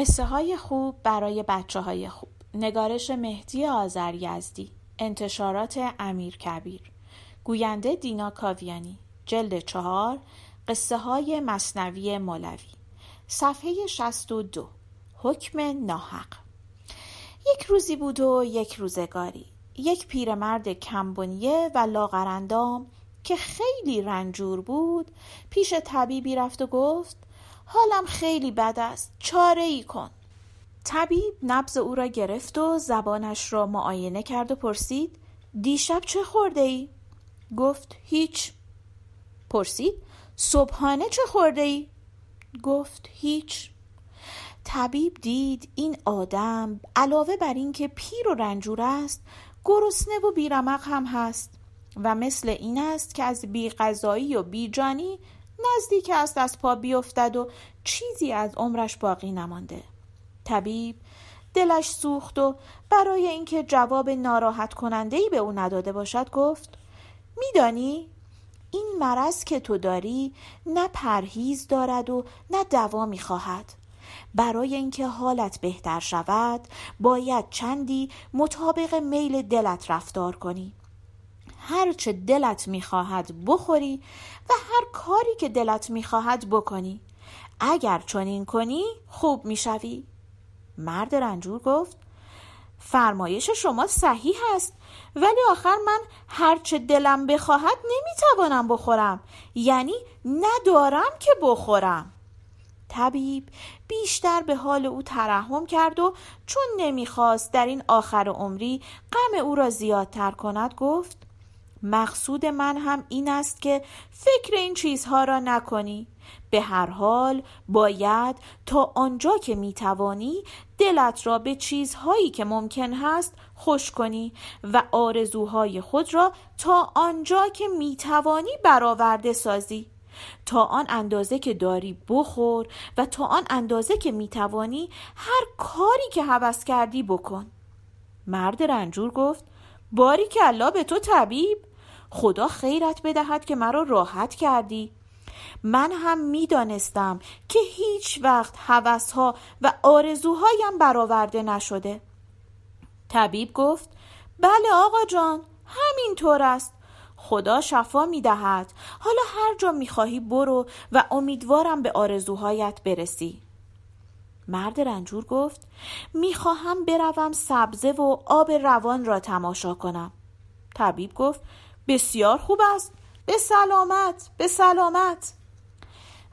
قصه های خوب برای بچه های خوب. نگارش مهدی آذر یزدی انتشارات امیر کبیر. گوینده دینا کاویانی. جلد چهار. قصه های مصنوی مولوی. صفحه 62 حکم ناحق. یک روزی بود و یک روزگاری. یک پیرمرد کمبونیه و لاغرندام که خیلی رنجور بود پیش طبیبی رفت و گفت حالم خیلی بد است چاره ای کن طبیب نبز او را گرفت و زبانش را معاینه کرد و پرسید دیشب چه خورده ای؟ گفت هیچ پرسید صبحانه چه خورده ای؟ گفت هیچ طبیب دید این آدم علاوه بر اینکه پیر و رنجور است گرسنه و بیرمق هم هست و مثل این است که از بی غذایی و بی جانی نزدیک است از پا بیفتد و چیزی از عمرش باقی نمانده. طبیب دلش سوخت و برای اینکه جواب ناراحت کننده ای به او نداده باشد گفت میدانی این مرض که تو داری نه پرهیز دارد و نه دوا می‌خواهد. برای اینکه حالت بهتر شود باید چندی مطابق میل دلت رفتار کنی. هرچه دلت می‌خواهد بخوری و هر کاری که دلت می‌خواهد بکنی. اگر چنین کنی خوب می‌شوی. مرد رنجور گفت فرمایش شما صحیح است ولی آخر من هرچه دلم بخواهد نمی‌توانم بخورم. یعنی ندارم که بخورم. طبیب بیشتر به حال او ترحم کرد و چون نمی‌خواست در این آخر عمری غم او را زیادتر کند گفت مقصود من هم این است که فکر این چیزها را نکنی. به هر حال باید تا آنجا که می‌توانی دلت را به چیزهایی که ممکن هست خوش کنی و آرزوهای خود را تا آنجا که می‌توانی برآورده سازی. تا آن اندازه که داری بخور و تا آن اندازه که می‌توانی هر کاری که هوس کردی بکن. مرد رنجور گفت باری که الله به تو طبیب. خدا خیرت بدهد که مرا راحت کردی. من هم می‌دانستم که هیچ وقت هوسها و آرزوهایم برآورده نشده. طبیب گفت بله آقا جان همینطور است. خدا شفا می دهد حالا هر جا می خواهی برو و امیدوارم به آرزوهایت برسی. مرد رنجور گفت می خواهم بروم سبزه و آب روان را تماشا کنم. طبیب گفت بسیار خوب است. به سلامت به سلامت.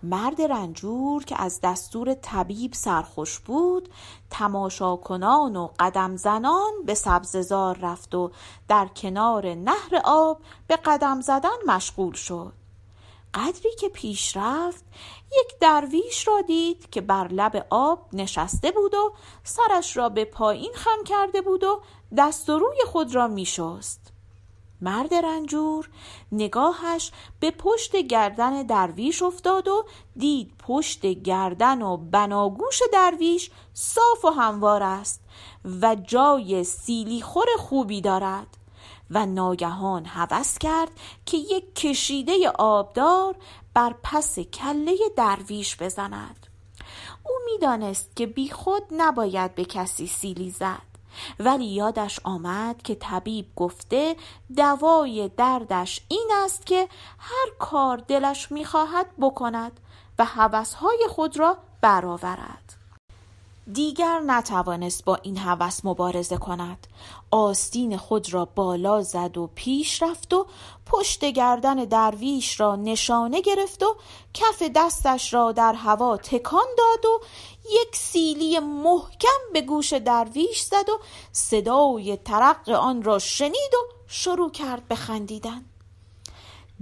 مرد رنجور که از دستور طبیب سرخوش بود تماشا کنان و قدم زنان به سبززار رفت و در کنار نهر آب به قدم زدن مشغول شد. قدری که پیش رفت یک درویش را دید که بر لب آب نشسته بود و سرش را به پایین خم کرده بود و دست و روی خود را می شست. مرد رنجور نگاهش به پشت گردن درویش افتاد و دید پشت گردن و بناگوش درویش صاف و هموار است و جای سیلی خور خوبی دارد و ناگهان هوس کرد که یک کشیده آبدار بر پس کله درویش بزند. او می‌دانست که بیخود نباید به کسی سیلی زد. ولی یادش آمد که طبیب گفته دوای دردش این است که هر کار دلش می‌خواهد بکند و هوسهای خود را برآورد. دیگر نتوانست با این هوس مبارزه کند. آستین خود را بالا زد و پیش رفت و پشت گردن درویش را نشانه گرفت و کف دستش را در هوا تکان داد و یک سیلی محکم به گوش درویش زد و صدای ترق آن را شنید و شروع کرد به خندیدن.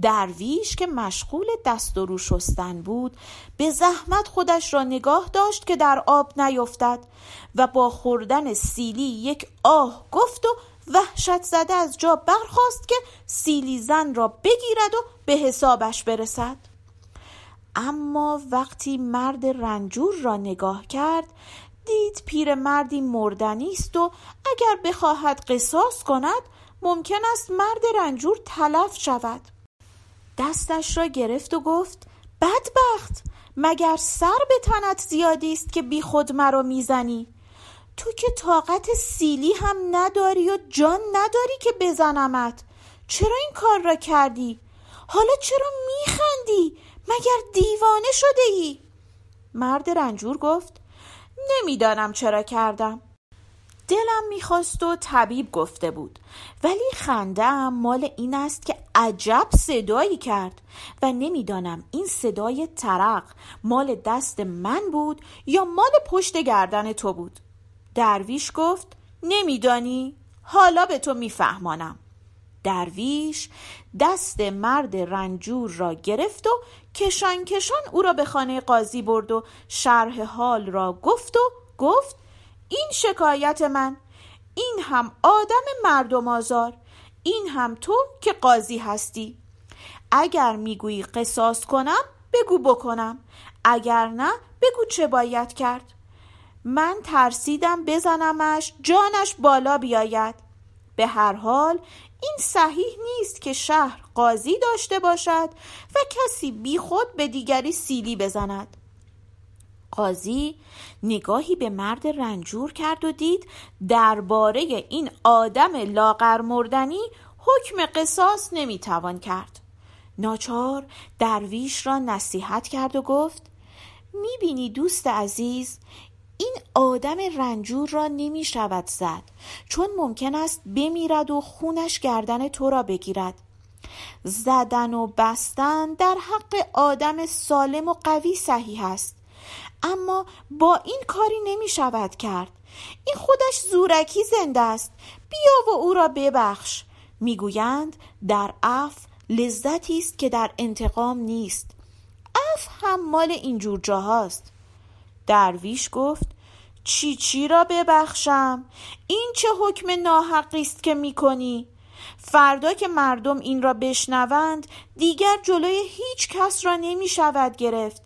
درویش که مشغول دست و رو شستن بود به زحمت خودش را نگاه داشت که در آب نیفتد و با خوردن سیلی یک آه گفت و وحشت زده از جا برخواست که سیلی زن را بگیرد و به حسابش برسد. اما وقتی مرد رنجور را نگاه کرد دید پیر مردی مردنی است و اگر بخواهد قصاص کند ممکن است مرد رنجور تلف شود. دستش را گرفت و گفت بدبخت مگر سر به تنت زیادی است که بی خود مرا می‌زنی؟ تو که طاقت سیلی هم نداری و جان نداری که بزنمت. چرا این کار را کردی؟ حالا چرا میخندی؟ مگر دیوانه شده ای؟ مرد رنجور گفت نمی‌دانم چرا کردم. دلم می‌خواست و طبیب گفته بود. ولی خندم مال این است که عجب صدایی کرد و نمی‌دانم این صدای ترق مال دست من بود یا مال پشت گردن تو بود. درویش گفت نمیدانی حالا به تو میفهمانم. درویش دست مرد رنجور را گرفت و کشان کشان او را به خانه قاضی برد و شرح حال را گفت و گفت این شکایت من. این هم آدم مردم آزار. این هم تو که قاضی هستی. اگر می‌گویی قصاص کنم بگو بکنم. اگر نه بگو چه باید کرد. من ترسیدم بزنمش جانش بالا بیاید. به هر حال این صحیح نیست که شهر قاضی داشته باشد و کسی بیخود به دیگری سیلی بزند. قاضی نگاهی به مرد رنجور کرد و دید درباره این آدم لاغر مردنی حکم قصاص نمی‌توان کرد. ناچار درویش را نصیحت کرد و گفت می‌بینی دوست عزیز این آدم رنجور را نمی شود زد چون ممکن است بمیرد و خونش گردن تو را بگیرد. زدن و بستن در حق آدم سالم و قوی صحیح است. اما با این کاری نمی شود کرد. این خودش زورکی زنده است. بیا و او را ببخش. می‌گویند در اف لذتی است که در انتقام نیست. اف هم مال اینجور جاهاست. درویش گفت چی چی را ببخشم؟ این چه حکم ناحقی است که می‌کنی فردا که مردم این را بشنوند دیگر جلوی هیچ کس را نمی شود گرفت.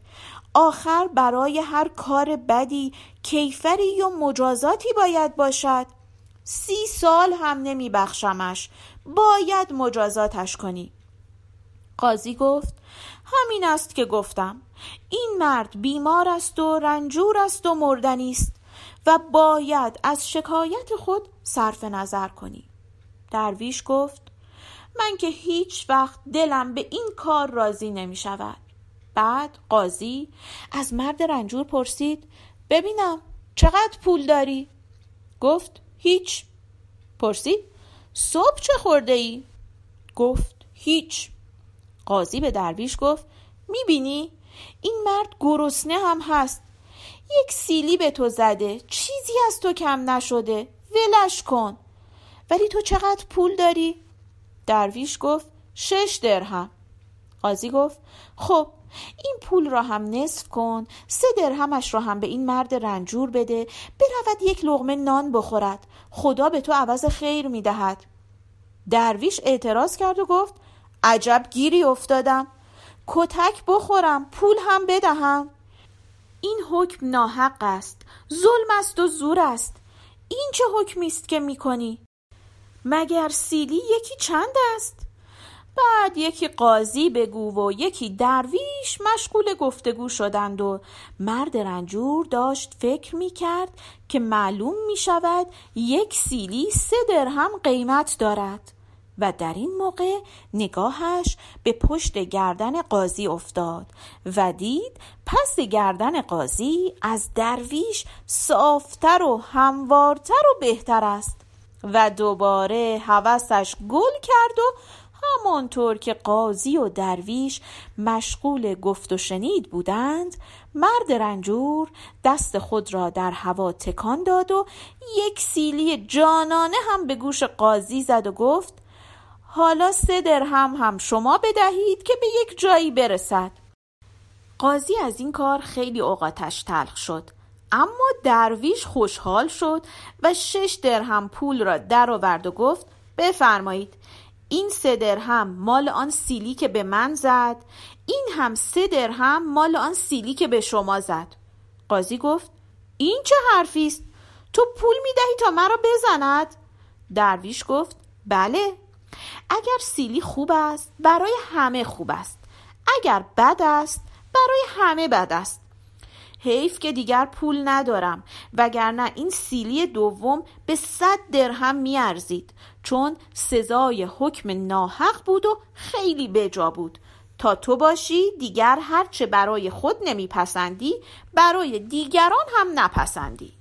آخر برای هر کار بدی کیفری یا مجازاتی باید باشد. سی سال هم نمی بخشمش باید مجازاتش کنی. قاضی گفت همین است که گفتم. این مرد بیمار است و رنجور است و مردنی است و باید از شکایت خود صرف نظر کنی. درویش گفت من که هیچ وقت دلم به این کار راضی نمی شود بعد قاضی از مرد رنجور پرسید ببینم چقدر پول داری؟ گفت هیچ پرسید صبح چه خورده ای؟ گفت هیچ قاضی به درویش گفت می‌بینی؟ این مرد گرسنه هم هست یک سیلی به تو زده چیزی از تو کم نشده ولش کن ولی تو چقدر پول داری؟ درویش گفت شش درهم قاضی گفت خب این پول را هم نصف کن سه درهمش را هم به این مرد رنجور بده برود یک لغمه نان بخورد. خدا به تو عوض خیر می‌دهد. درویش اعتراض کرد و گفت عجب گیری افتادم. کتک بخورم پول هم بدهم. این حکم ناحق است ظلم است و زور است. این چه حکمی است که می‌کنی؟ مگر سیلی یکی چند است؟ بعد یکی قاضی بگو و یکی درویش مشغول گفتگو شدند و مرد رنجور داشت فکر می کرد که معلوم می شود یک سیلی سه درهم قیمت دارد و در این موقع نگاهش به پشت گردن قاضی افتاد و دید پس گردن قاضی از درویش صافتر و هموارتر و بهتر است و دوباره هوسش گل کرد و همانطور که قاضی و درویش مشغول گفت و شنید بودند مرد رنجور دست خود را در هوا تکان داد و یک سیلی جانانه هم به گوش قاضی زد و گفت حالا سه درهم هم شما بدهید که به یک جایی برسد. قاضی از این کار خیلی اوقاتش تلخ شد اما درویش خوشحال شد و شش درهم پول را درآورد و گفت بفرمایید این سه درهم مال آن سیلی که به من زد این هم سه درهم مال آن سیلی که به شما زد. قاضی گفت این چه حرفی است؟ تو پول می‌دهی تا مرا بزند؟ درویش گفت بله. اگر سیلی خوب است برای همه خوب است. اگر بد است برای همه بد است. حیف که دیگر پول ندارم وگرنه این سیلی دوم به صد درهم میارزید چون سزای حکم ناحق بود و خیلی بجا بود. تا تو باشی دیگر هرچه برای خود نمیپسندی برای دیگران هم نپسندی.